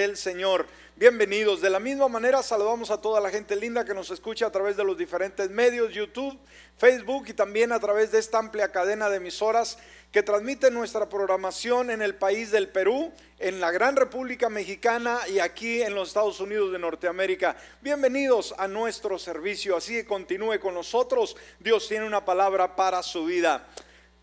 del Señor. Bienvenidos. De la misma manera saludamos a toda la gente linda que nos escucha a través de los diferentes medios, YouTube, Facebook y también a través de esta amplia cadena de emisoras que transmite nuestra programación en el país del Perú, en la gran República Mexicana y aquí en los Estados Unidos de Norteamérica. Bienvenidos a nuestro servicio. Así que continúe con nosotros. Dios tiene una palabra para su vida.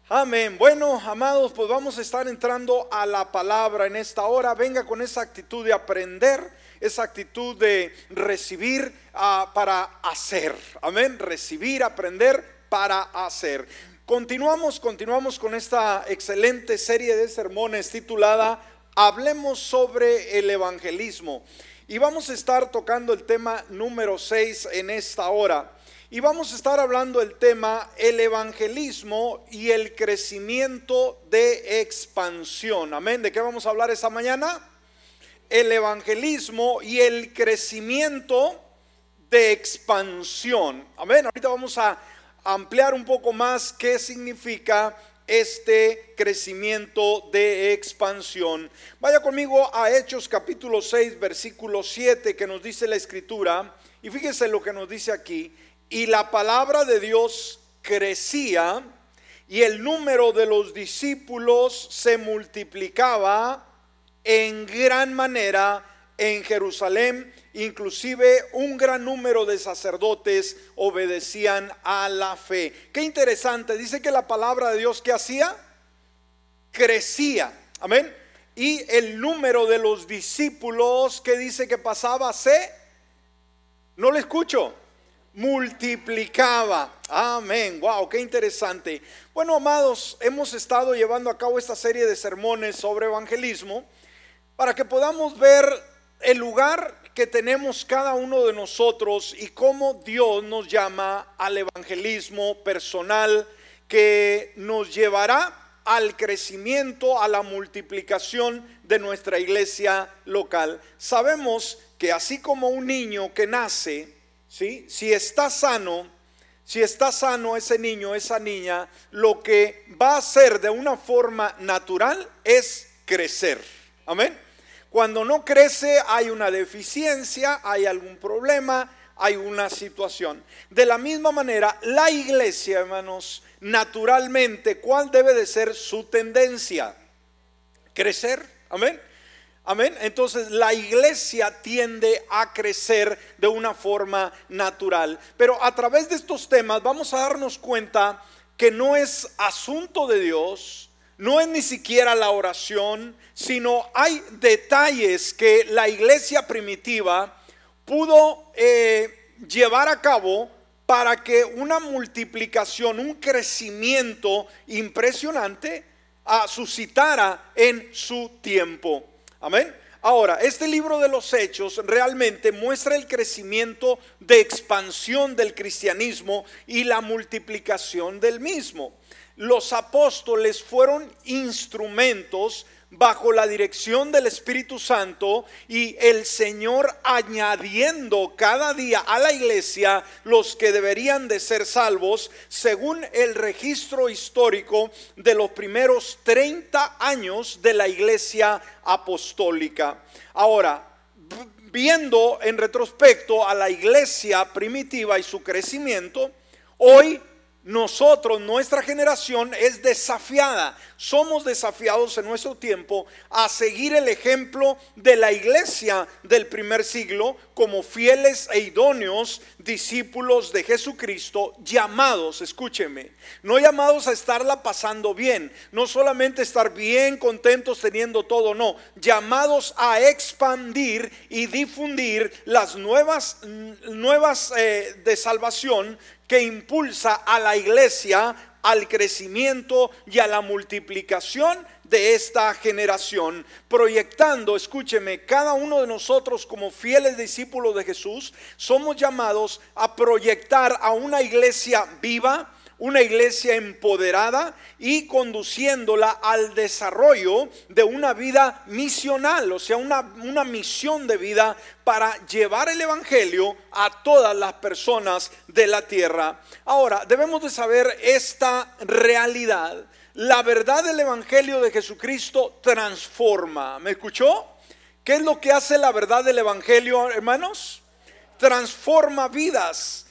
Amén. Bueno, amados, pues vamos a estar entrando a la palabra en esta hora. Venga con esa actitud de aprender, esa actitud de recibir ah, para hacer. Amén. Recibir, aprender para hacer. Continuamos, continuamos con esta excelente serie de sermones titulada Hablemos sobre el evangelismo. Y vamos a estar tocando el tema número 6 en esta hora. Y vamos a estar hablando del tema el evangelismo y el crecimiento de expansión. Amén. ¿De qué vamos a hablar esta mañana? El evangelismo y el crecimiento de expansión. Amén. Ahorita vamos a ampliar un poco más qué significa este crecimiento de expansión. Vaya conmigo a Hechos capítulo 6, versículo 7 que nos dice la escritura. Y fíjese lo que nos dice aquí y la palabra de Dios crecía y el número de los discípulos se multiplicaba en gran manera en Jerusalén, inclusive un gran número de sacerdotes obedecían a la fe. Qué interesante, dice que la palabra de Dios que hacía crecía, amén. Y el número de los discípulos que dice que pasaba se, no le escucho, multiplicaba. Amén. Wow, qué interesante. Bueno, amados, hemos estado llevando a cabo esta serie de sermones sobre evangelismo para que podamos ver el lugar que tenemos cada uno de nosotros y cómo Dios nos llama al evangelismo personal que nos llevará al crecimiento, a la multiplicación de nuestra iglesia local. Sabemos que así como un niño que nace, si está sano, si está sano ese niño, esa niña, lo que va a hacer de una forma natural es crecer. Amén. Cuando no crece hay una deficiencia, hay algún problema, hay una situación. De la misma manera, la iglesia, hermanos, naturalmente, ¿cuál debe de ser su tendencia? Crecer. Amén. Amén. Entonces la iglesia tiende a crecer de una forma natural. Pero a través de estos temas vamos a darnos cuenta que no es asunto de Dios, no es ni siquiera la oración, sino hay detalles que la iglesia primitiva pudo eh, llevar a cabo para que una multiplicación, un crecimiento impresionante ah, suscitara en su tiempo. Amén. Ahora, este libro de los hechos realmente muestra el crecimiento de expansión del cristianismo y la multiplicación del mismo. Los apóstoles fueron instrumentos bajo la dirección del Espíritu Santo y el Señor añadiendo cada día a la iglesia los que deberían de ser salvos según el registro histórico de los primeros 30 años de la iglesia apostólica. Ahora, viendo en retrospecto a la iglesia primitiva y su crecimiento, hoy nosotros, nuestra generación es desafiada, somos desafiados en nuestro tiempo a seguir el ejemplo de la iglesia del primer siglo como fieles e idóneos discípulos de Jesucristo, llamados, escúcheme, no llamados a estarla pasando bien, no solamente estar bien, contentos, teniendo todo, no, llamados a expandir y difundir las nuevas, nuevas eh, de salvación que impulsa a la iglesia al crecimiento y a la multiplicación de esta generación, proyectando, escúcheme, cada uno de nosotros como fieles discípulos de Jesús, somos llamados a proyectar a una iglesia viva, una iglesia empoderada y conduciéndola al desarrollo de una vida misional, o sea, una, una, misión de vida para llevar el Evangelio a todas las personas de la tierra. Ahora, debemos de saber esta realidad. La verdad del Evangelio de Jesucristo transforma. ¿Me escuchó? ¿Qué es lo que hace la verdad del Evangelio, hermanos? Transforma vidas.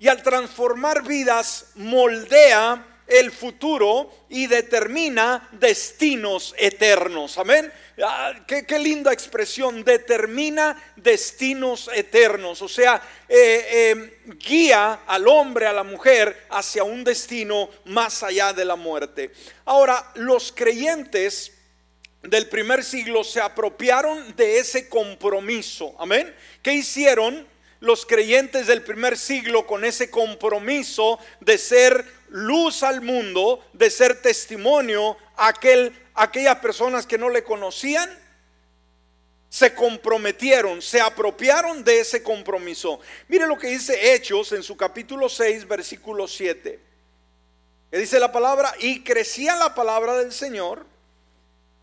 Y al transformar vidas, moldea el futuro y determina destinos eternos. Amén. Ah, qué, linda expresión, determina destinos eternos. O sea, eh, eh, guía al hombre, a la mujer hacia un destino más allá de la muerte. Ahora, los creyentes del primer siglo se apropiaron de ese compromiso. Amén. ¿Qué hicieron? Los creyentes del primer siglo con ese compromiso de ser luz al mundo, de ser testimonio a aquel, aquellas personas que no le conocían, se comprometieron, se apropiaron de ese compromiso. Mire lo que dice Hechos en su capítulo 6, versículo 7. Que dice la palabra, y crecía la palabra del Señor,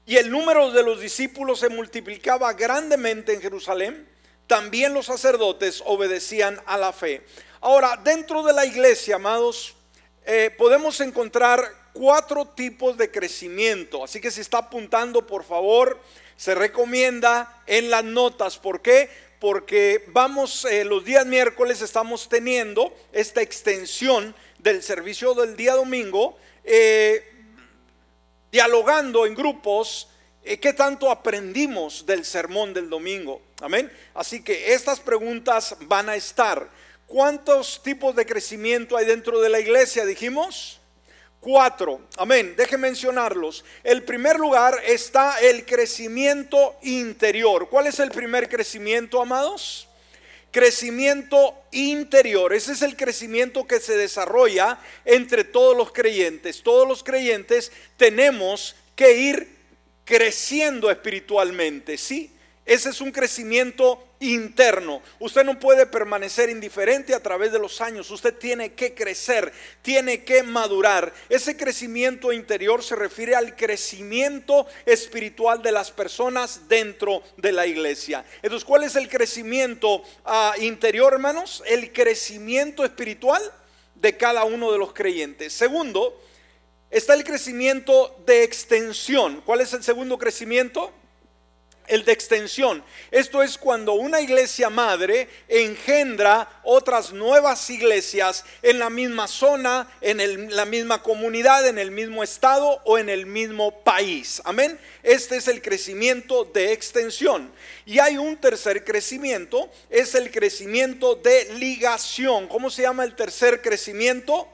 y el número de los discípulos se multiplicaba grandemente en Jerusalén también los sacerdotes obedecían a la fe. Ahora, dentro de la iglesia, amados, eh, podemos encontrar cuatro tipos de crecimiento. Así que si está apuntando, por favor, se recomienda en las notas. ¿Por qué? Porque vamos, eh, los días miércoles estamos teniendo esta extensión del servicio del día domingo, eh, dialogando en grupos ¿Qué tanto aprendimos del sermón del domingo? Amén. Así que estas preguntas van a estar. ¿Cuántos tipos de crecimiento hay dentro de la iglesia? Dijimos. Cuatro. Amén. Deje mencionarlos. El primer lugar está el crecimiento interior. ¿Cuál es el primer crecimiento, amados? Crecimiento interior. Ese es el crecimiento que se desarrolla entre todos los creyentes. Todos los creyentes tenemos que ir creciendo espiritualmente, ¿sí? Ese es un crecimiento interno. Usted no puede permanecer indiferente a través de los años. Usted tiene que crecer, tiene que madurar. Ese crecimiento interior se refiere al crecimiento espiritual de las personas dentro de la iglesia. Entonces, ¿cuál es el crecimiento ah, interior, hermanos? El crecimiento espiritual de cada uno de los creyentes. Segundo, está el crecimiento de extensión. ¿Cuál es el segundo crecimiento? El de extensión. Esto es cuando una iglesia madre engendra otras nuevas iglesias en la misma zona, en la misma comunidad, en el mismo estado o en el mismo país. Amén. Este es el crecimiento de extensión. Y hay un tercer crecimiento, es el crecimiento de ligación. ¿Cómo se llama el tercer crecimiento?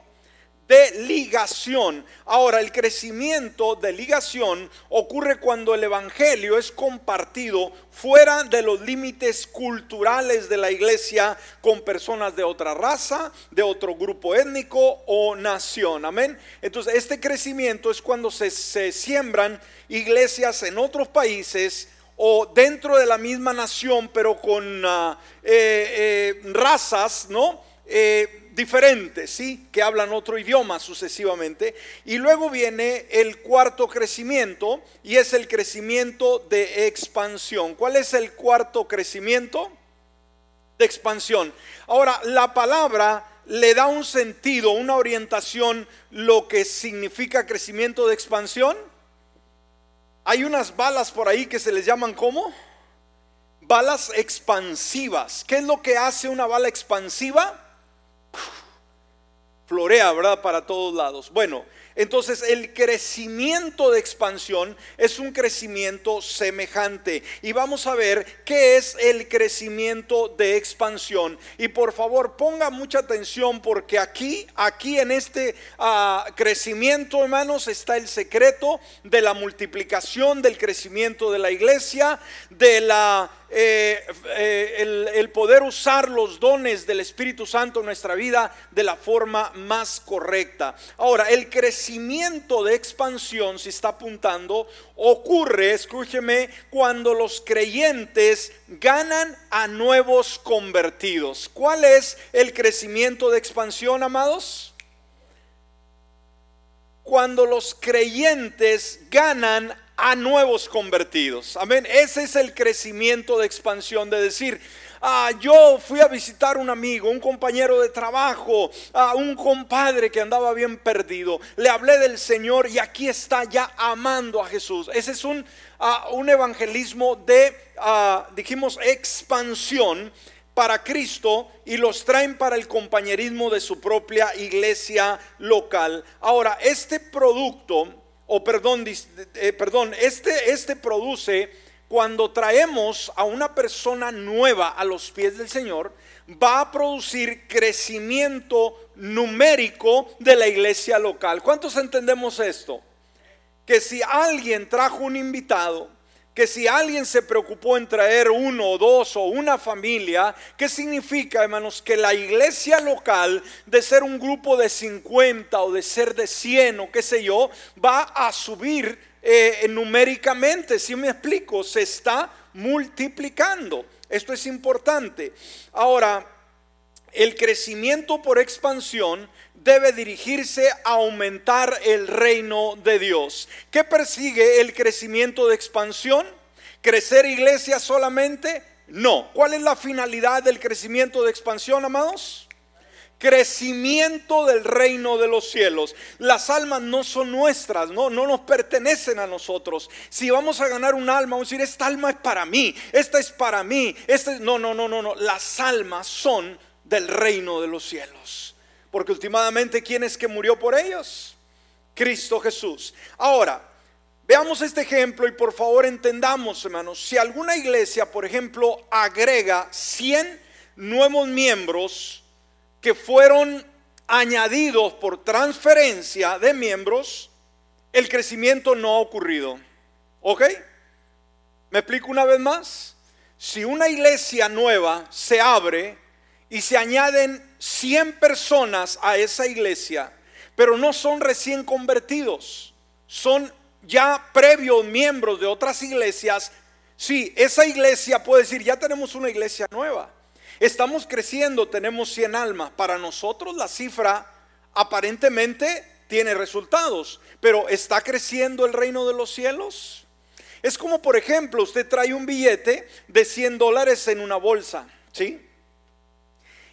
De ligación. Ahora, el crecimiento de ligación ocurre cuando el Evangelio es compartido fuera de los límites culturales de la iglesia con personas de otra raza, de otro grupo étnico o nación. Amén. Entonces, este crecimiento es cuando se, siembran iglesias en otros países o dentro de la misma nación, pero con ah, eh, eh, razas, ¿no? Eh, diferentes, ¿sí? Que hablan otro idioma sucesivamente. Y luego viene el cuarto crecimiento y es el crecimiento de expansión. ¿Cuál es el cuarto crecimiento? De expansión. Ahora, la palabra le da un sentido, una orientación, lo que significa crecimiento de expansión. Hay unas balas por ahí que se les llaman ¿cómo? Balas expansivas. ¿Qué es lo que hace una bala expansiva? Florea, ¿verdad? Para todos lados. Bueno, entonces el crecimiento de expansión es un crecimiento semejante. Y vamos a ver qué es el crecimiento de expansión. Y por favor ponga mucha atención porque aquí, aquí en este ah, crecimiento, hermanos, está el secreto de la multiplicación, del crecimiento de la iglesia, de la eh, eh, el, poder usar los dones del Espíritu Santo en nuestra vida de la forma más correcta. Ahora, el crecimiento de expansión, si está apuntando, ocurre, escúcheme, cuando los creyentes ganan a nuevos convertidos. ¿Cuál es el crecimiento de expansión, amados? Cuando los creyentes ganan a nuevos convertidos. Amén. Ese es el crecimiento de expansión de decir, Ah, yo fui a visitar un amigo, un compañero de trabajo, a un compadre que andaba bien perdido. Le hablé del Señor y aquí está ya amando a Jesús. Ese es un, ah, un evangelismo de, ah, dijimos, expansión para Cristo y los traen para el compañerismo de su propia iglesia local. Ahora, este producto, o perdón, eh, perdón, este, este produce cuando traemos a una persona nueva a los pies del Señor, va a producir crecimiento numérico de la iglesia local. ¿Cuántos entendemos esto? Que si alguien trajo un invitado, que si alguien se preocupó en traer uno o dos o una familia, ¿qué significa, hermanos? Que la iglesia local, de ser un grupo de 50 o de ser de 100 o qué sé yo, va a subir eh, numéricamente, si me explico, se está multiplicando. Esto es importante. Ahora, el crecimiento por expansión debe dirigirse a aumentar el reino de Dios. ¿Qué persigue el crecimiento de expansión? ¿Crecer iglesia solamente? No. ¿Cuál es la finalidad del crecimiento de expansión, amados? crecimiento del reino de los cielos. Las almas no son nuestras, no, no nos pertenecen a nosotros. Si vamos a ganar un alma, vamos a decir, esta alma es para mí, esta es para mí, este no, no, no, no, no. Las almas son del reino de los cielos. Porque últimamente, ¿quién es que murió por ellos? Cristo Jesús. Ahora, Veamos este ejemplo y por favor entendamos, hermanos, si alguna iglesia, por ejemplo, agrega 100 nuevos miembros, que fueron añadidos por transferencia de miembros, el crecimiento no ha ocurrido. ¿Ok? ¿Me explico una vez más? Si una iglesia nueva se abre y se añaden 100 personas a esa iglesia, pero no son recién convertidos, son ya previos miembros de otras iglesias, sí, esa iglesia puede decir, ya tenemos una iglesia nueva. Estamos creciendo, tenemos 100 almas. Para nosotros la cifra aparentemente tiene resultados, pero ¿está creciendo el reino de los cielos? Es como, por ejemplo, usted trae un billete de 100 dólares en una bolsa, ¿sí?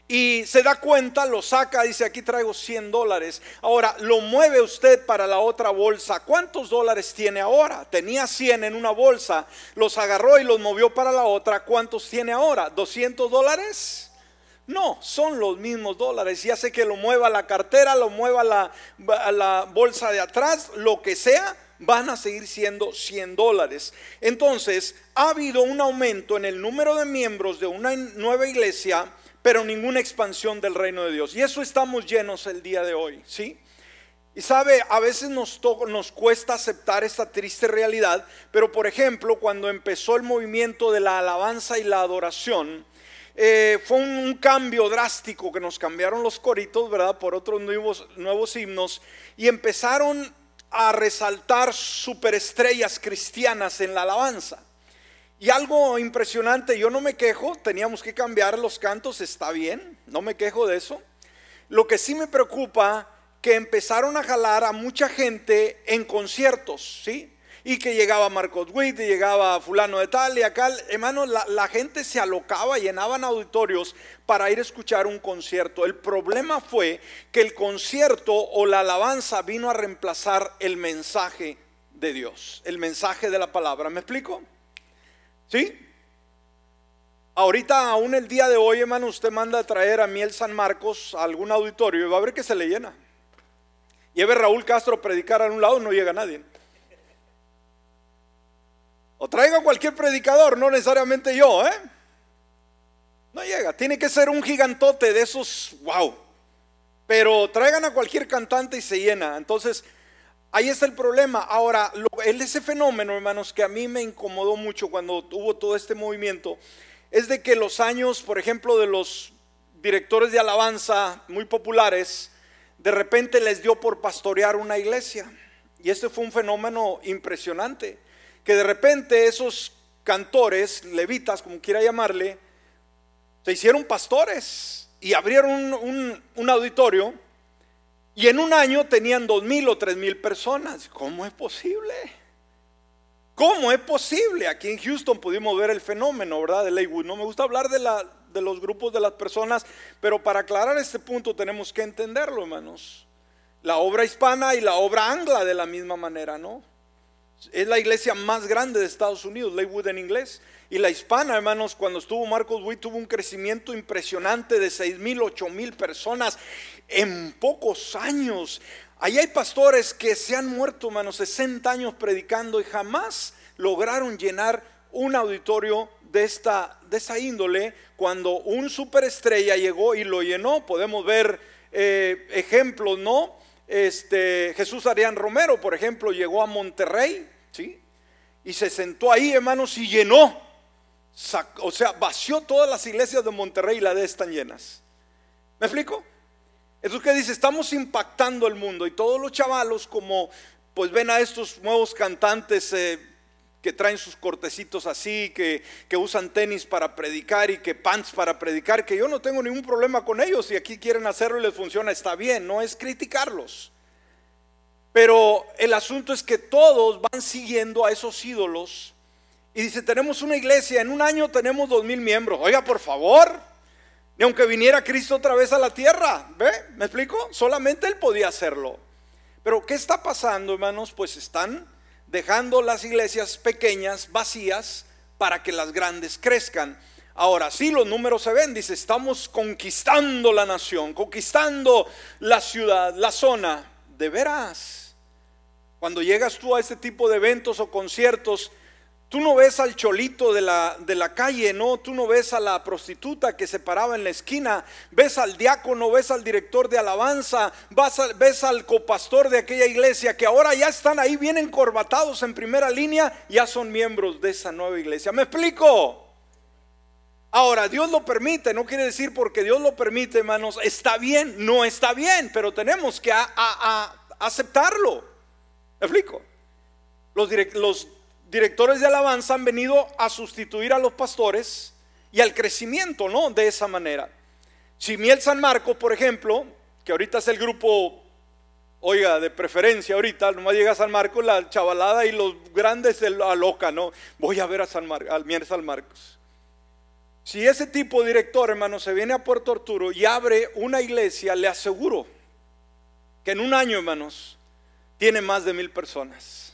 Y se da cuenta, lo saca, dice aquí traigo 100 dólares. Ahora, lo mueve usted para la otra bolsa. ¿Cuántos dólares tiene ahora? Tenía 100 en una bolsa, los agarró y los movió para la otra. ¿Cuántos tiene ahora? ¿200 dólares? No, son los mismos dólares. Ya sé que lo mueva la cartera, lo mueva la, la bolsa de atrás, lo que sea, van a seguir siendo 100 dólares. Entonces, ha habido un aumento en el número de miembros de una nueva iglesia pero ninguna expansión del reino de Dios. Y eso estamos llenos el día de hoy, ¿sí? Y sabe, a veces nos, nos cuesta aceptar esta triste realidad, pero por ejemplo, cuando empezó el movimiento de la alabanza y la adoración, eh, fue un, cambio drástico que nos cambiaron los coritos, ¿verdad? Por otros nuevos, nuevos himnos y empezaron a resaltar superestrellas cristianas en la alabanza. Y algo impresionante, yo no me quejo, teníamos que cambiar los cantos, está bien, no me quejo de eso. Lo que sí me preocupa, que empezaron a jalar a mucha gente en conciertos, ¿sí? Y que llegaba Marcos Witt, y llegaba fulano de tal y acá, hermano, la, la gente se alocaba, llenaban auditorios para ir a escuchar un concierto. El problema fue que el concierto o la alabanza vino a reemplazar el mensaje de Dios, el mensaje de la palabra. ¿Me explico? ¿Sí? Ahorita, aún el día de hoy, hermano, usted manda a traer a Miel San Marcos a algún auditorio y va a ver que se le llena. Lleve Raúl Castro a predicar a un lado, no llega nadie. O traiga cualquier predicador, no necesariamente yo, ¿eh? No llega, tiene que ser un gigantote de esos, wow. Pero traigan a cualquier cantante y se llena. Entonces, Ahí está el problema. Ahora, ese fenómeno, hermanos, que a mí me incomodó mucho cuando hubo todo este movimiento, es de que los años, por ejemplo, de los directores de alabanza muy populares, de repente les dio por pastorear una iglesia. Y este fue un fenómeno impresionante, que de repente esos cantores, levitas, como quiera llamarle, se hicieron pastores y abrieron un, un auditorio y en un año tenían dos mil o tres mil personas. ¿Cómo es posible? ¿Cómo es posible? Aquí en Houston pudimos ver el fenómeno, ¿verdad? De Leywood. No me gusta hablar de, la, de los grupos de las personas, pero para aclarar este punto tenemos que entenderlo, hermanos. La obra hispana y la obra angla de la misma manera, ¿no? Es la iglesia más grande de Estados Unidos, Leywood en inglés. Y la hispana, hermanos, cuando estuvo Marcos Witt, tuvo un crecimiento impresionante de 6 mil, 8 mil personas en pocos años. Ahí hay pastores que se han muerto, hermanos, 60 años predicando y jamás lograron llenar un auditorio de esta de esa índole cuando un superestrella llegó y lo llenó. Podemos ver eh, ejemplos, ¿no? Este, Jesús Arián Romero, por ejemplo, llegó a Monterrey, ¿sí? Y se sentó ahí, hermanos, y llenó o sea, vació todas las iglesias de Monterrey y la de están llenas. ¿Me explico? Eso que dice, estamos impactando el mundo y todos los chavalos como pues ven a estos nuevos cantantes eh, que traen sus cortecitos así, que, que, usan tenis para predicar y que pants para predicar, que yo no tengo ningún problema con ellos, si aquí quieren hacerlo y les funciona, está bien, no es criticarlos. Pero el asunto es que todos van siguiendo a esos ídolos y dice, tenemos una iglesia, en un año tenemos dos mil miembros. Oiga, por favor, ni aunque viniera Cristo otra vez a la tierra, ¿ve? ¿Me explico? Solamente Él podía hacerlo. Pero ¿qué está pasando, hermanos? Pues están dejando las iglesias pequeñas, vacías, para que las grandes crezcan. Ahora sí, los números se ven, dice, estamos conquistando la nación, conquistando la ciudad, la zona. De veras, cuando llegas tú a este tipo de eventos o conciertos, Tú no ves al cholito de la, de la, calle, no, tú no ves a la prostituta que se paraba en la esquina, ves al diácono, ves al director de alabanza, ves al copastor de aquella iglesia que ahora ya están ahí bien encorbatados en primera línea, ya son miembros de esa nueva iglesia. ¿Me explico? Ahora, Dios lo permite, no quiere decir porque Dios lo permite, hermanos, está bien, no está bien, pero tenemos que aceptarlo. ¿Me explico? Los, directores de alabanza han venido a sustituir a los pastores y al crecimiento, ¿no? De esa manera. Si Miel San Marcos, por ejemplo, que ahorita es el grupo, oiga, de preferencia ahorita, nomás llega a San Marcos, la chavalada y los grandes de la loca, ¿no? Voy a ver a San Mar al Miel San Marcos. Si ese tipo de director, hermano, se viene a Puerto Arturo y abre una iglesia, le aseguro que en un año, hermanos, tiene más de mil personas.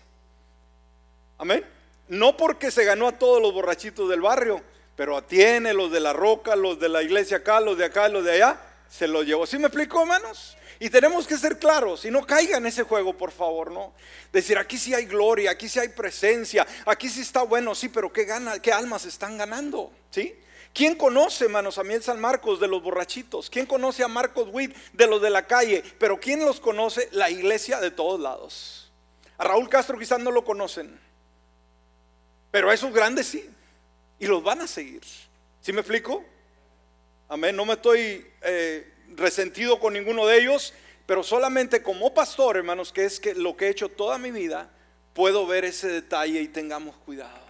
Amén. No porque se ganó a todos los borrachitos del barrio, pero tiene los de la roca, los de la iglesia acá, los de acá, los de allá, se los llevó. ¿Sí me explico, hermanos? Y tenemos que ser claros, y no caigan en ese juego, por favor, ¿no? Decir, aquí sí hay gloria, aquí sí hay presencia, aquí sí está bueno, sí, pero ¿qué, gana, qué almas están ganando? ¿Sí? ¿Quién conoce, hermanos, a Miel San Marcos de los borrachitos? ¿Quién conoce a Marcos Witt de los de la calle? Pero ¿quién los conoce? La iglesia de todos lados. A Raúl Castro quizás no lo conocen. Pero a esos grandes sí. Y los van a seguir. ¿Sí me explico? Amén. No me estoy eh, resentido con ninguno de ellos, pero solamente como pastor, hermanos, que es que lo que he hecho toda mi vida, puedo ver ese detalle y tengamos cuidado.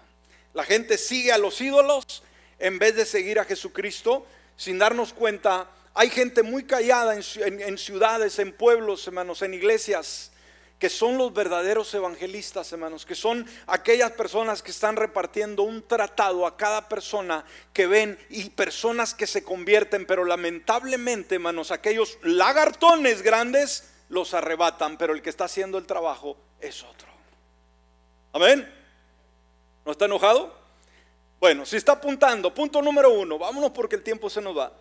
La gente sigue a los ídolos en vez de seguir a Jesucristo sin darnos cuenta. Hay gente muy callada en ciudades, en pueblos, hermanos, en iglesias que son los verdaderos evangelistas, hermanos, que son aquellas personas que están repartiendo un tratado a cada persona que ven y personas que se convierten, pero lamentablemente, hermanos, aquellos lagartones grandes los arrebatan, pero el que está haciendo el trabajo es otro. Amén. ¿No está enojado? Bueno, si está apuntando, punto número uno, vámonos porque el tiempo se nos va.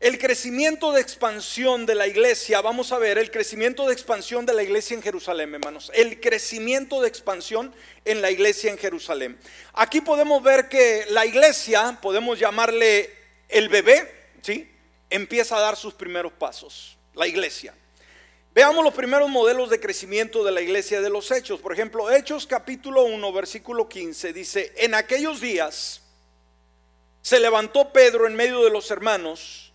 El crecimiento de expansión de la iglesia, vamos a ver, el crecimiento de expansión de la iglesia en Jerusalén, hermanos. El crecimiento de expansión en la iglesia en Jerusalén. Aquí podemos ver que la iglesia, podemos llamarle el bebé, ¿sí? Empieza a dar sus primeros pasos, la iglesia. Veamos los primeros modelos de crecimiento de la iglesia de los hechos. Por ejemplo, Hechos capítulo 1, versículo 15 dice, en aquellos días se levantó Pedro en medio de los hermanos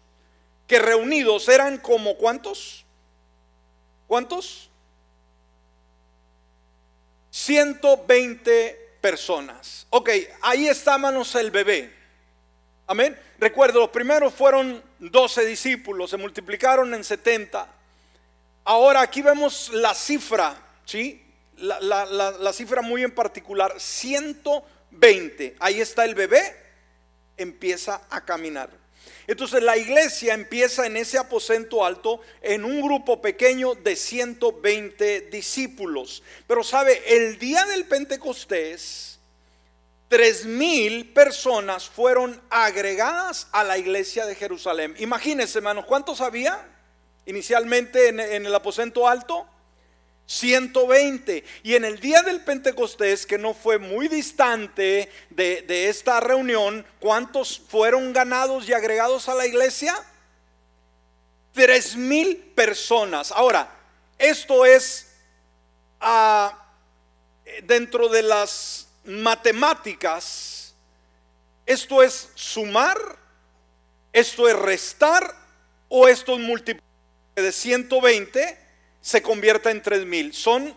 que reunidos eran como cuántos? ¿Cuántos? 120 personas. Ok, ahí está, manos, el bebé. Amén. Recuerdo, los primeros fueron 12 discípulos, se multiplicaron en 70. Ahora aquí vemos la cifra, ¿sí? la, la cifra muy en particular, 120. Ahí está el bebé, empieza a caminar. Entonces la iglesia empieza en ese aposento alto en un grupo pequeño de 120 discípulos. Pero sabe, el día del Pentecostés, tres mil personas fueron agregadas a la iglesia de Jerusalén. Imagínense, hermanos, ¿cuántos había inicialmente en, el aposento alto? 120. Y en el día del Pentecostés, que no fue muy distante de, esta reunión, ¿cuántos fueron ganados y agregados a la iglesia? Tres mil personas. Ahora, esto es ah, dentro de las matemáticas, esto es sumar, esto es restar o esto es multiplicar de 120 se convierta en tres mil. Son,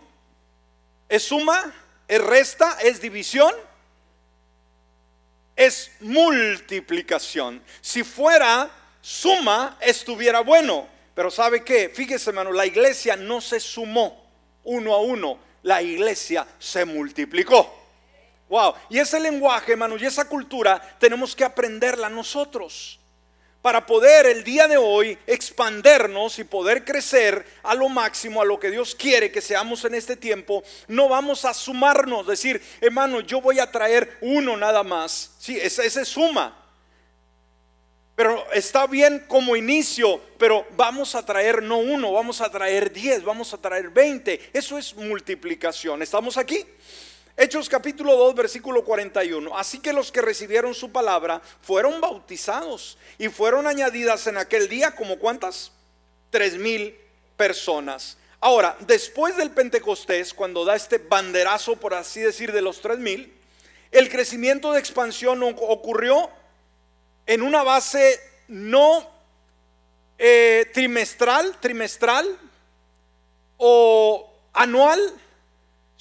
es suma, es resta, es división, es multiplicación. Si fuera suma, estuviera bueno. Pero ¿sabe qué? Fíjese, hermano, la iglesia no se sumó uno a uno, la iglesia se multiplicó. Wow, y ese lenguaje, hermano, y esa cultura tenemos que aprenderla nosotros para poder el día de hoy expandernos y poder crecer a lo máximo, a lo que Dios quiere que seamos en este tiempo, no vamos a sumarnos, decir, hermano, yo voy a traer uno nada más. Sí, ese, suma. Pero está bien como inicio, pero vamos a traer no uno, vamos a traer diez, vamos a traer veinte. Eso es multiplicación. ¿Estamos aquí? Hechos capítulo 2, versículo 41. Así que los que recibieron su palabra fueron bautizados y fueron añadidas en aquel día como cuántas? Tres mil personas. Ahora, después del Pentecostés, cuando da este banderazo, por así decir, de los tres mil, el crecimiento de expansión ocurrió en una base no eh, trimestral, trimestral o anual,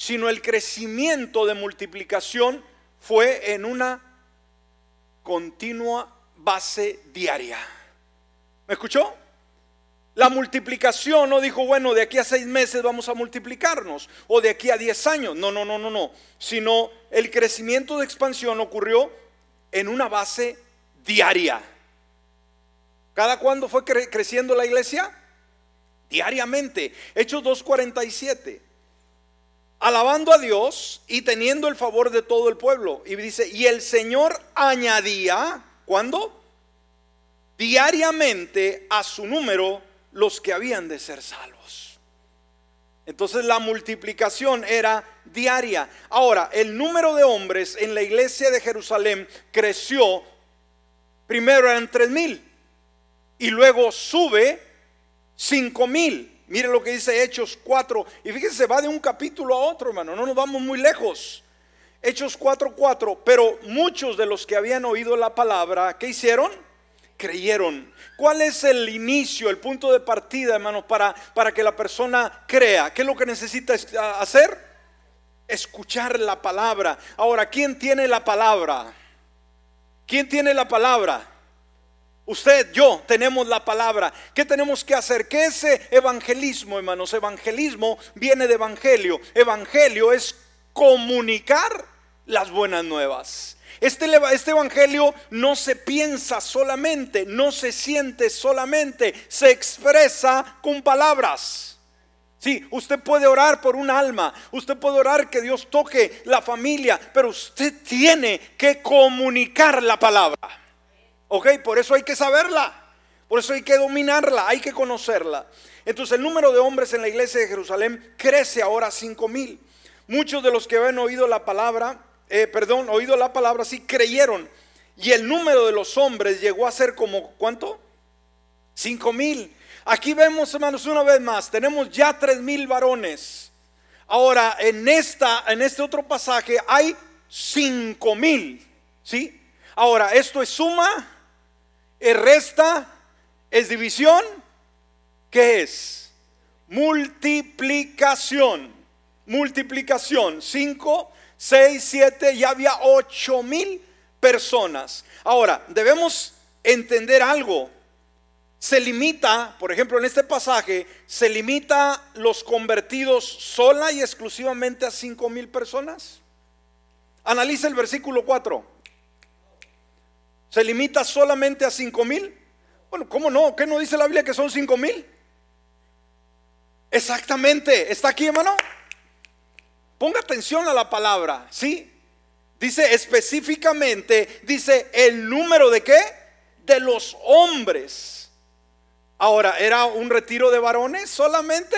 sino el crecimiento de multiplicación fue en una continua base diaria. ¿Me escuchó? La multiplicación no dijo, bueno, de aquí a seis meses vamos a multiplicarnos, o de aquí a diez años. No, no, no, no, no. Sino el crecimiento de expansión ocurrió en una base diaria. ¿Cada cuándo fue creciendo la iglesia? Diariamente. Hechos 2.47 alabando a Dios y teniendo el favor de todo el pueblo. Y dice, y el Señor añadía, ¿cuándo? Diariamente a su número los que habían de ser salvos. Entonces la multiplicación era diaria. Ahora, el número de hombres en la iglesia de Jerusalén creció. Primero eran tres mil y luego sube cinco mil. Mire lo que dice Hechos 4. Y fíjense, va de un capítulo a otro, hermano. No nos vamos muy lejos. Hechos 4:4. 4, Pero muchos de los que habían oído la palabra, ¿qué hicieron? Creyeron. ¿Cuál es el inicio, el punto de partida, hermano, para, para que la persona crea? ¿Qué es lo que necesita hacer? Escuchar la palabra. Ahora, ¿quién tiene la palabra? ¿Quién tiene la palabra? Usted, yo, tenemos la palabra. ¿Qué tenemos que hacer? ¿Qué es evangelismo, hermanos? Evangelismo viene de evangelio. Evangelio es comunicar las buenas nuevas. Este, este, evangelio no se piensa solamente, no se siente solamente, se expresa con palabras. Sí, usted puede orar por un alma, usted puede orar que Dios toque la familia, pero usted tiene que comunicar la palabra. ¿Ok? Por eso hay que saberla. Por eso hay que dominarla, hay que conocerla. Entonces el número de hombres en la iglesia de Jerusalén crece ahora a cinco mil. Muchos de los que habían oído la palabra, eh, perdón, oído la palabra, sí creyeron. Y el número de los hombres llegó a ser como, ¿cuánto? Cinco mil. Aquí vemos, hermanos, una vez más, tenemos ya tres mil varones. Ahora, en, esta, en este otro pasaje hay cinco mil. ¿Sí? Ahora, esto es suma ¿Es resta? ¿Es división? ¿Qué es? Multiplicación. Multiplicación. 5, 6, 7, ya había 8 mil personas. Ahora, debemos entender algo. se limita, por ejemplo, en este pasaje, se limita los convertidos sola y exclusivamente a cinco mil personas. Analiza el versículo 4. ¿Se limita solamente a cinco mil? Bueno, ¿cómo no? ¿Qué no dice la Biblia que son cinco mil? Exactamente. ¿Está aquí, hermano? Ponga atención a la palabra, ¿sí? Dice específicamente, dice el número de qué? De los hombres. Ahora, ¿era un retiro de varones solamente?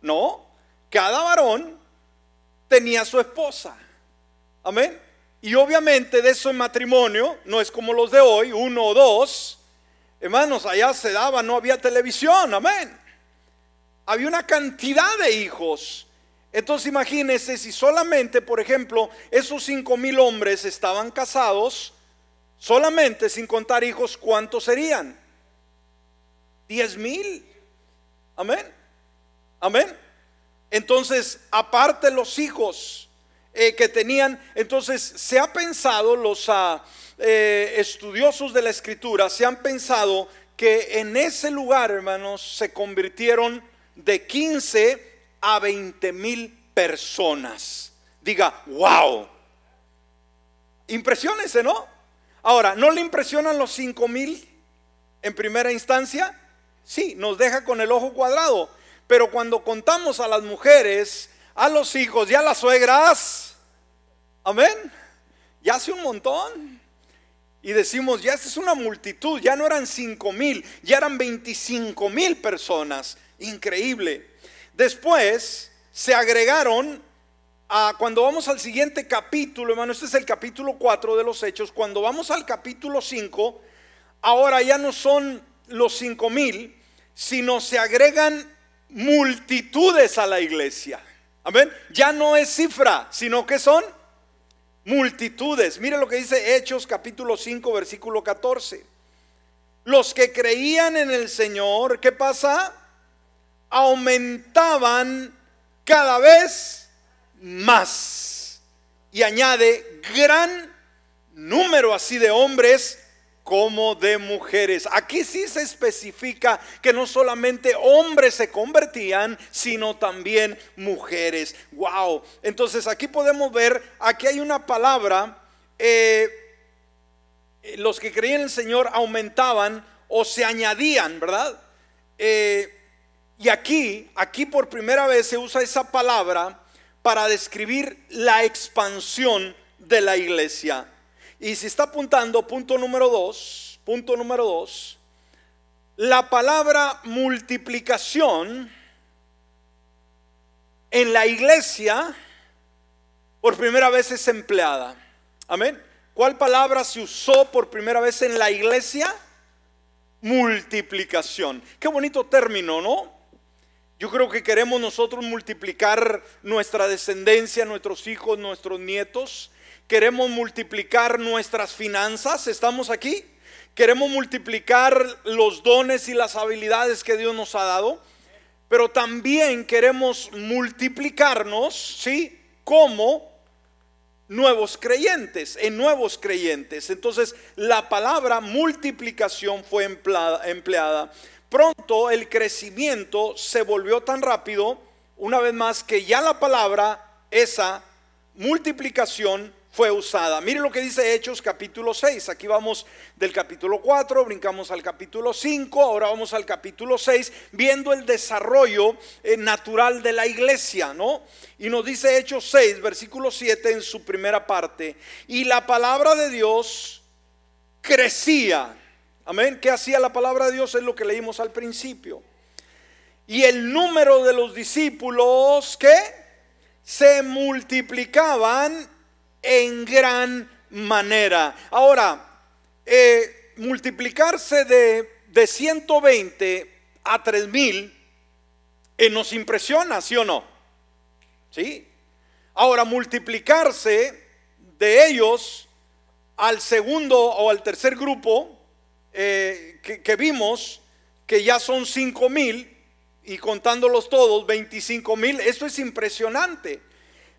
No, cada varón tenía su esposa. Amén. Y obviamente de eso en matrimonio no es como los de hoy, uno o dos. Hermanos, allá se daba, no había televisión, amén. Había una cantidad de hijos. Entonces imagínense si solamente, por ejemplo, esos cinco mil hombres estaban casados, solamente sin contar hijos, ¿cuántos serían? Diez mil. Amén. Amén. Entonces, aparte los hijos, eh, que tenían. Entonces se ha pensado, los ah, eh, estudiosos de la escritura, se han pensado que en ese lugar, hermanos, se convirtieron de 15 a 20 mil personas. Diga, wow. Impresionense, ¿no? Ahora, ¿no le impresionan los 5 mil en primera instancia? Sí, nos deja con el ojo cuadrado. Pero cuando contamos a las mujeres, a los hijos y a las suegras. Amén. Ya hace un montón. Y decimos, ya esta es una multitud, ya no eran cinco mil, ya eran 25 mil personas. Increíble. Después se agregaron a, cuando vamos al siguiente capítulo, hermano, este es el capítulo 4 de los Hechos, cuando vamos al capítulo 5, ahora ya no son los cinco mil, sino se agregan multitudes a la iglesia. Amén. Ya no es cifra, sino que son multitudes. Mire lo que dice Hechos capítulo 5, versículo 14. Los que creían en el Señor, ¿qué pasa? Aumentaban cada vez más. Y añade gran número así de hombres como de mujeres. Aquí sí se especifica que no solamente hombres se convertían, sino también mujeres. Wow. Entonces aquí podemos ver, aquí hay una palabra, eh, los que creían en el Señor aumentaban o se añadían, ¿verdad? Eh, y aquí, aquí por primera vez se usa esa palabra para describir la expansión de la iglesia. Y si está apuntando, punto número dos, punto número dos, la palabra multiplicación en la iglesia por primera vez es empleada. Amén. ¿Cuál palabra se usó por primera vez en la iglesia? Multiplicación. Qué bonito término, ¿no? Yo creo que queremos nosotros multiplicar nuestra descendencia, nuestros hijos, nuestros nietos queremos multiplicar nuestras finanzas, ¿estamos aquí? Queremos multiplicar los dones y las habilidades que Dios nos ha dado, pero también queremos multiplicarnos, ¿sí? Como nuevos creyentes, en nuevos creyentes. Entonces, la palabra multiplicación fue empleada, empleada. Pronto el crecimiento se volvió tan rápido, una vez más, que ya la palabra, esa multiplicación, fue usada. Mire lo que dice Hechos capítulo 6. Aquí vamos del capítulo 4, brincamos al capítulo 5, ahora vamos al capítulo 6, viendo el desarrollo eh, natural de la iglesia, ¿no? Y nos dice Hechos 6, versículo 7 en su primera parte. Y la palabra de Dios crecía. Amén. ¿Qué hacía la palabra de Dios? Es lo que leímos al principio. Y el número de los discípulos que se multiplicaban en gran manera. Ahora, eh, multiplicarse de, de 120 a 3000 eh, nos impresiona, ¿sí o no? ¿Sí? Ahora, multiplicarse de ellos al segundo o al tercer grupo eh, que, que, vimos, que ya son 5 mil, y contándolos todos, 25 mil, esto es impresionante.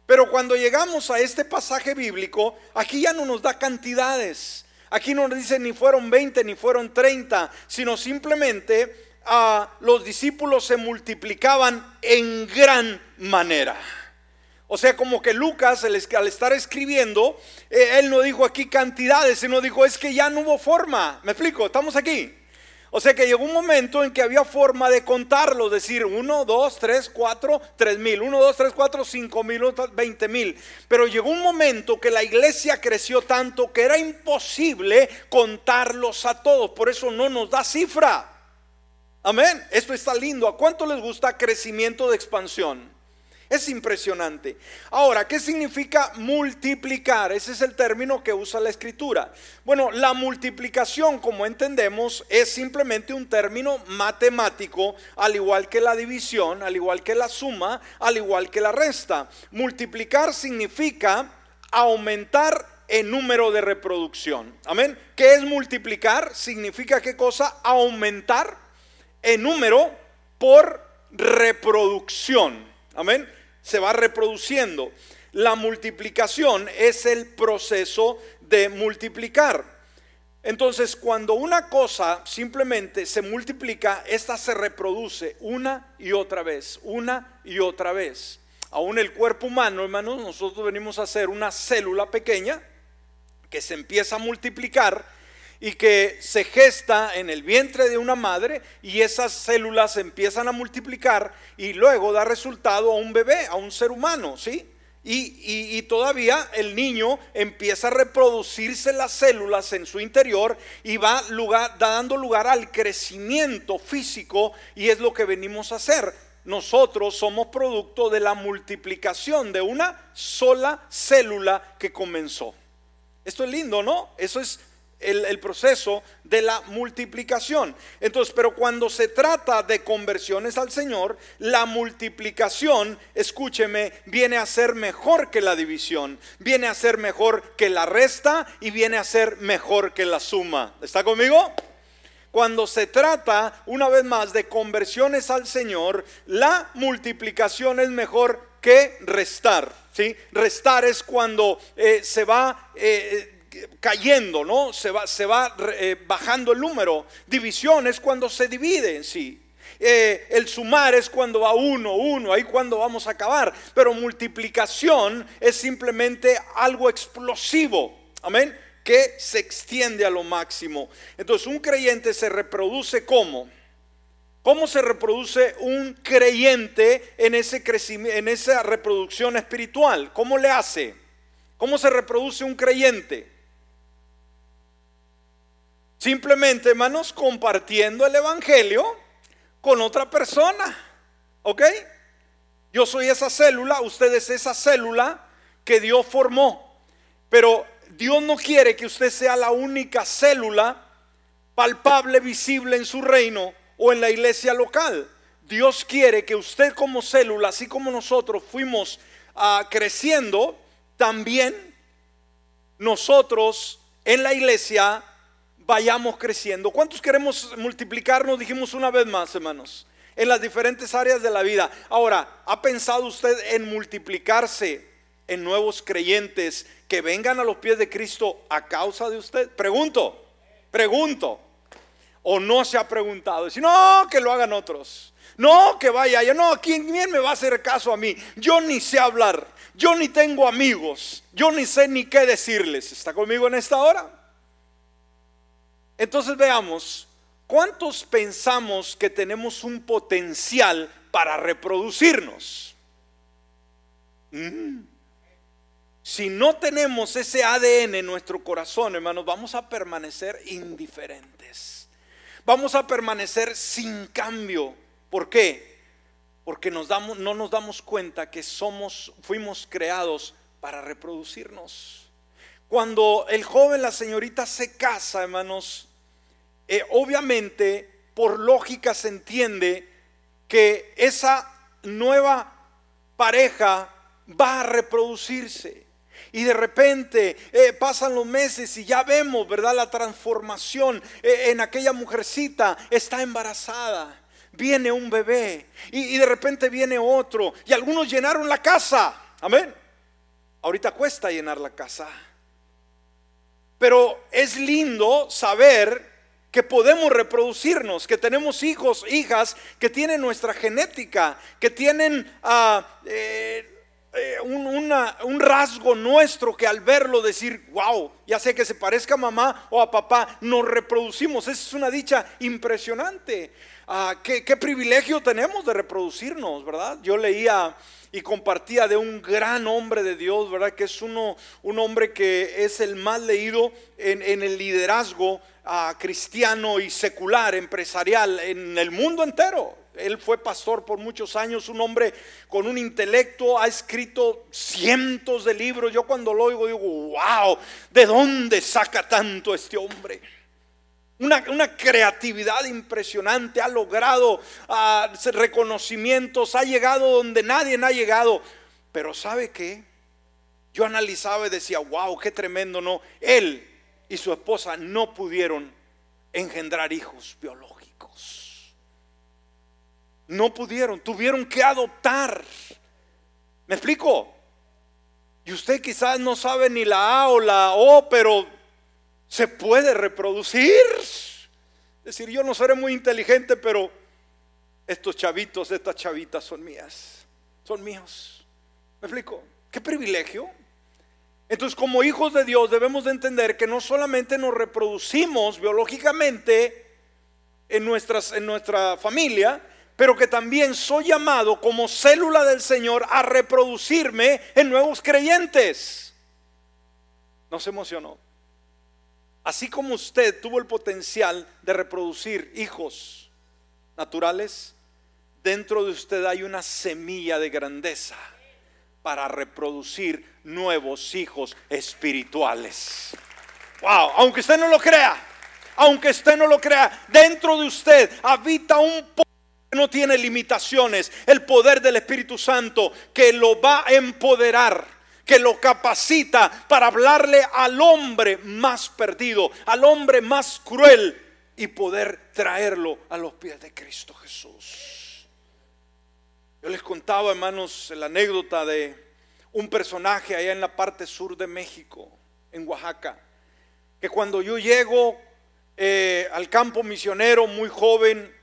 Pero cuando llegamos a este pasaje bíblico, aquí ya no nos da cantidades. Aquí no dice ni fueron 20 ni fueron 30, sino simplemente a ah, los discípulos se multiplicaban en gran manera. O sea, como que Lucas, al estar escribiendo, eh, él no dijo aquí cantidades, sino dijo, es que ya no hubo forma. ¿Me explico? Estamos aquí. O sea que llegó un momento en que había forma de contarlo, decir 1, 2, 3, 4, 3 mil, 1, 2, 3, 4, 5 mil, 20 mil. Pero llegó un momento que la iglesia creció tanto que era imposible contarlos a todos. Por eso no nos da cifra. Amén. Esto está lindo. ¿A cuánto les gusta crecimiento de expansión? Es impresionante. Ahora, ¿qué significa multiplicar? Ese es el término que usa la escritura. Bueno, la multiplicación, como entendemos, es simplemente un término matemático, al igual que la división, al igual que la suma, al igual que la resta. Multiplicar significa aumentar el número de reproducción. Amén. ¿Qué es multiplicar? Significa qué cosa? Aumentar el número por reproducción. Amén se va reproduciendo. La multiplicación es el proceso de multiplicar. Entonces, cuando una cosa simplemente se multiplica, esta se reproduce una y otra vez, una y otra vez. Aún el cuerpo humano, hermanos, nosotros venimos a hacer una célula pequeña que se empieza a multiplicar y que se gesta en el vientre de una madre y esas células empiezan a multiplicar y luego da resultado a un bebé, a un ser humano, ¿sí? Y, todavía el niño empieza a reproducirse las células en su interior y va lugar, dando lugar al crecimiento físico y es lo que venimos a hacer. Nosotros somos producto de la multiplicación de una sola célula que comenzó. Esto es lindo, ¿no? Eso es el, proceso de la multiplicación. Entonces, pero cuando se trata de conversiones al Señor, la multiplicación, escúcheme, viene a ser mejor que la división, viene a ser mejor que la resta y viene a ser mejor que la suma. ¿Está conmigo? Cuando se trata, una vez más, de conversiones al Señor, la multiplicación es mejor que restar. ¿sí? Restar es cuando eh, se va eh, cayendo, ¿no? Se va, se va eh, bajando el número. División es cuando se divide en sí. Eh, el sumar es cuando va uno, uno, ahí cuando vamos a acabar. Pero multiplicación es simplemente algo explosivo. Amén. Que se extiende a lo máximo. Entonces un creyente se reproduce como. ¿Cómo se reproduce un creyente en, ese crecimiento, en esa reproducción espiritual? ¿Cómo le hace? ¿Cómo se reproduce un creyente? Simplemente, hermanos, compartiendo el Evangelio con otra persona. ¿Ok? Yo soy esa célula, usted es esa célula que Dios formó. Pero Dios no quiere que usted sea la única célula palpable, visible en su reino o en la iglesia local. Dios quiere que usted como célula, así como nosotros fuimos ah, creciendo, también nosotros en la iglesia vayamos creciendo. ¿Cuántos queremos multiplicarnos? Dijimos una vez más, hermanos, en las diferentes áreas de la vida. Ahora, ¿ha pensado usted en multiplicarse en nuevos creyentes que vengan a los pies de Cristo a causa de usted? Pregunto, pregunto. ¿O no se ha preguntado? Si no, que lo hagan otros. No, que vaya yo. No, ¿quién, ¿quién me va a hacer caso a mí? Yo ni sé hablar. Yo ni tengo amigos. Yo ni sé ni qué decirles. ¿Está conmigo en esta hora? Entonces veamos, ¿cuántos pensamos que tenemos un potencial para reproducirnos? Mm. Si no tenemos ese ADN en nuestro corazón, hermanos, vamos a permanecer indiferentes. Vamos a permanecer sin cambio. ¿Por qué? Porque no nos damos cuenta que somos, fuimos creados para reproducirnos. Cuando el joven, la señorita se casa, hermanos, eh, obviamente por lógica se entiende que esa nueva pareja va a reproducirse. Y de repente eh, pasan los meses y ya vemos, ¿verdad? La transformación eh, en aquella mujercita está embarazada. Viene un bebé y, y de repente viene otro. Y algunos llenaron la casa. Amén. Ahorita cuesta llenar la casa. Pero es lindo saber que podemos reproducirnos, que tenemos hijos, hijas, que tienen nuestra genética, que tienen uh, eh, eh, un, un, rasgo nuestro que al verlo decir, wow, ya sé que se parezca a mamá o a papá, nos reproducimos. Esa es una dicha impresionante. ¿qué, ¿Qué privilegio tenemos de reproducirnos, verdad? Yo leía y compartía de un gran hombre de Dios, ¿verdad? Que es uno, un hombre que es el más leído en, en el liderazgo uh, cristiano y secular, empresarial, en el mundo entero. Él fue pastor por muchos años, un hombre con un intelecto, ha escrito cientos de libros. Yo cuando lo oigo digo, wow, ¿de dónde saca tanto este hombre? Una, creatividad impresionante, ha logrado uh, reconocimientos, ha llegado donde nadie ha llegado. Pero ¿sabe qué? Yo analizaba y decía, wow, qué tremendo, ¿no? Él y su esposa no pudieron engendrar hijos biológicos. No pudieron, tuvieron que adoptar. ¿Me explico? Y usted quizás no sabe ni la A o la O, pero se puede reproducir. Es decir, yo no seré muy inteligente, pero estos chavitos, estas chavitas son mías, son míos. ¿Me explico? ¿Qué privilegio? Entonces, como hijos de Dios debemos de entender que no solamente nos reproducimos biológicamente en, nuestras, en nuestra familia, pero que también soy llamado como célula del Señor a reproducirme en nuevos creyentes. ¿No se emocionó? Así como usted tuvo el potencial de reproducir hijos naturales, dentro de usted hay una semilla de grandeza para reproducir nuevos hijos espirituales. Wow, aunque usted no lo crea, aunque usted no lo crea, dentro de usted habita un no tiene limitaciones, el poder del Espíritu Santo que lo va a empoderar que lo capacita para hablarle al hombre más perdido, al hombre más cruel y poder traerlo a los pies de Cristo Jesús. Yo les contaba, hermanos, la anécdota de un personaje allá en la parte sur de México, en Oaxaca, que cuando yo llego eh, al campo misionero muy joven,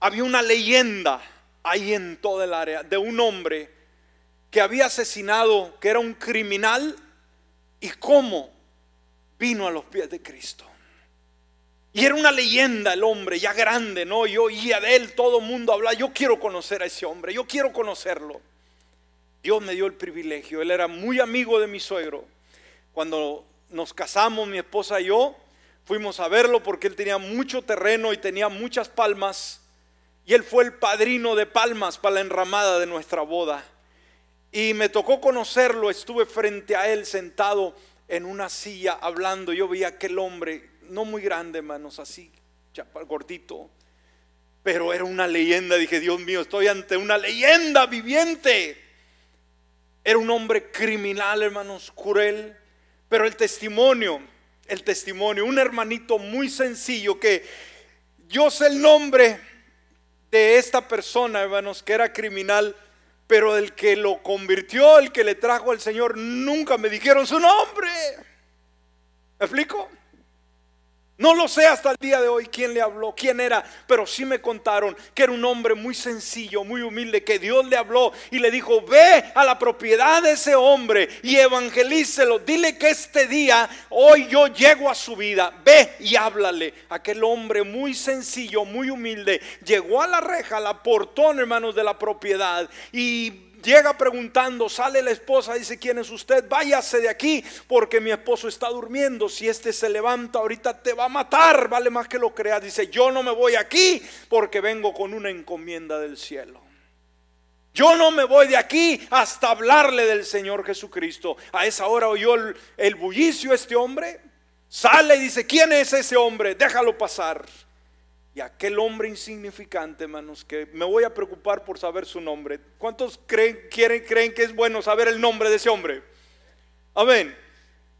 había una leyenda ahí en toda el área de un hombre que había asesinado, que era un criminal, y cómo vino a los pies de Cristo. Y era una leyenda el hombre, ya grande, ¿no? Yo oía de él, todo el mundo hablaba, yo quiero conocer a ese hombre, yo quiero conocerlo. Dios me dio el privilegio, él era muy amigo de mi suegro. Cuando nos casamos, mi esposa y yo, fuimos a verlo porque él tenía mucho terreno y tenía muchas palmas. Y él fue el padrino de palmas para la enramada de nuestra boda. Y me tocó conocerlo, estuve frente a él sentado en una silla hablando. Yo veía aquel hombre, no muy grande, manos, así, gordito, pero era una leyenda. Dije, Dios mío, estoy ante una leyenda viviente. Era un hombre criminal, hermanos, cruel, pero el testimonio, el testimonio, un hermanito muy sencillo que yo sé el nombre de esta persona, hermanos, que era criminal pero el que lo convirtió, el que le trajo al Señor, nunca me dijeron su nombre. ¿Me explico? No lo sé hasta el día de hoy quién le habló, quién era, pero sí me contaron que era un hombre muy sencillo, muy humilde, que Dios le habló y le dijo, ve a la propiedad de ese hombre y evangelícelo, dile que este día, hoy yo llego a su vida, ve y háblale. Aquel hombre muy sencillo, muy humilde, llegó a la reja, la portón, hermanos, de la propiedad y llega preguntando, sale la esposa, dice, ¿quién es usted? Váyase de aquí porque mi esposo está durmiendo. Si este se levanta, ahorita te va a matar, vale más que lo creas. Dice, yo no me voy aquí porque vengo con una encomienda del cielo. Yo no me voy de aquí hasta hablarle del Señor Jesucristo. A esa hora oyó el, el bullicio este hombre. Sale y dice, ¿quién es ese hombre? Déjalo pasar. Y aquel hombre insignificante, hermanos, que me voy a preocupar por saber su nombre. ¿Cuántos creen, quieren, creen que es bueno saber el nombre de ese hombre? Amén.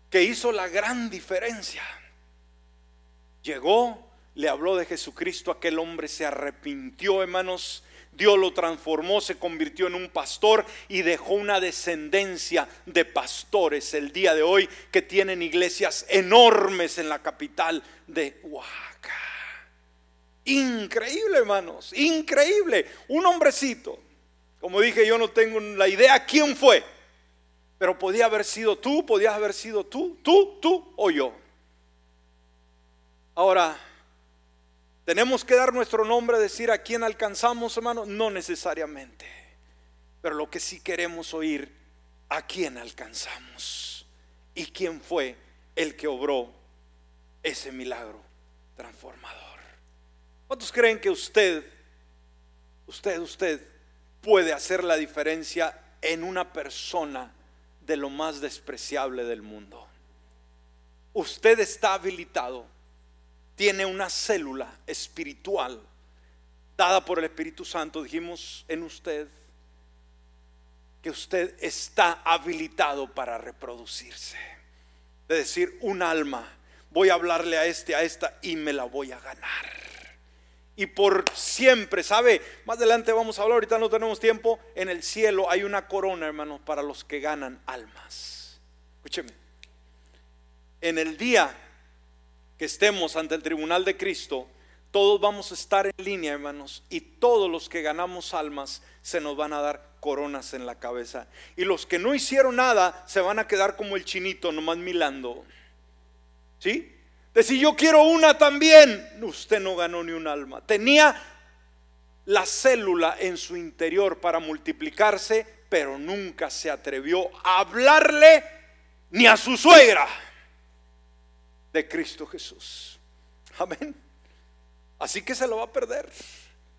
Que hizo la gran diferencia. Llegó, le habló de Jesucristo, aquel hombre se arrepintió, hermanos, Dios lo transformó, se convirtió en un pastor y dejó una descendencia de pastores el día de hoy que tienen iglesias enormes en la capital de Oaxaca. Increíble, hermanos, increíble. Un hombrecito, como dije, yo no tengo la idea quién fue, pero podía haber sido tú, podías haber sido tú, tú, tú o yo. Ahora, ¿tenemos que dar nuestro nombre, decir a quién alcanzamos, hermano? No necesariamente. Pero lo que sí queremos oír, a quién alcanzamos y quién fue el que obró ese milagro transformador. ¿Cuántos creen que usted, usted, usted puede hacer la diferencia en una persona de lo más despreciable del mundo? Usted está habilitado tiene una célula espiritual dada por el Espíritu Santo, dijimos en usted, que usted está habilitado para reproducirse. De decir, un alma, voy a hablarle a este, a esta y me la voy a ganar. Y por siempre, ¿sabe? Más adelante vamos a hablar, ahorita no tenemos tiempo. En el cielo hay una corona, hermanos, para los que ganan almas. Escúcheme. En el día que estemos ante el tribunal de Cristo, todos vamos a estar en línea, hermanos, y todos los que ganamos almas se nos van a dar coronas en la cabeza. Y los que no hicieron nada se van a quedar como el chinito, nomás milando. ¿Sí? Decir, yo quiero una también. Usted no ganó ni un alma. Tenía la célula en su interior para multiplicarse, pero nunca se atrevió a hablarle ni a su suegra de Cristo Jesús. Amén. Así que se lo va a perder.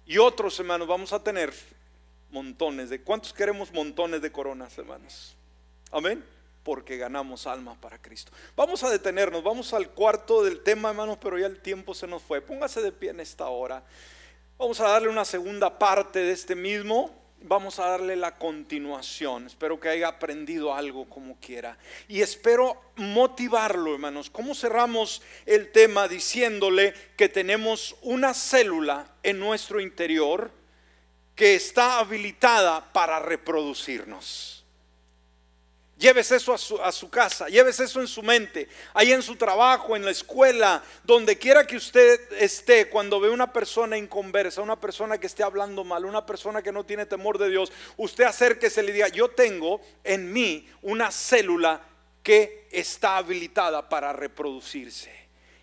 Y otros hermanos vamos a tener montones de... ¿Cuántos queremos montones de coronas, hermanos? Amén. Porque ganamos almas para Cristo. Vamos a detenernos, vamos al cuarto del tema, hermanos, pero ya el tiempo se nos fue. Póngase de pie en esta hora. Vamos a darle una segunda parte de este mismo vamos a darle la continuación. Espero que haya aprendido algo como quiera. Y espero motivarlo, hermanos. ¿Cómo cerramos el tema diciéndole que tenemos una célula en nuestro interior que está habilitada para reproducirnos? Lleves eso a su, casa, lleves eso en su mente, ahí en su trabajo, en la escuela, donde quiera que usted esté, cuando ve una persona inconversa, una persona que esté hablando mal, una persona que no tiene temor de Dios, usted acérquese y le diga, yo tengo en mí una célula que está habilitada para reproducirse.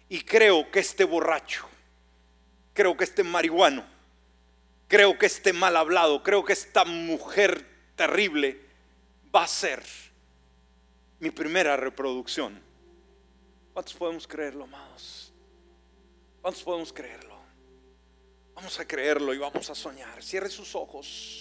Y creo que este borracho, creo que este marihuano, creo que este mal hablado, creo que esta mujer terrible va a ser mi primera reproducción. ¿Cuántos podemos creerlo, amados? ¿Cuántos podemos creerlo? Vamos a creerlo y vamos a soñar. Cierre sus ojos.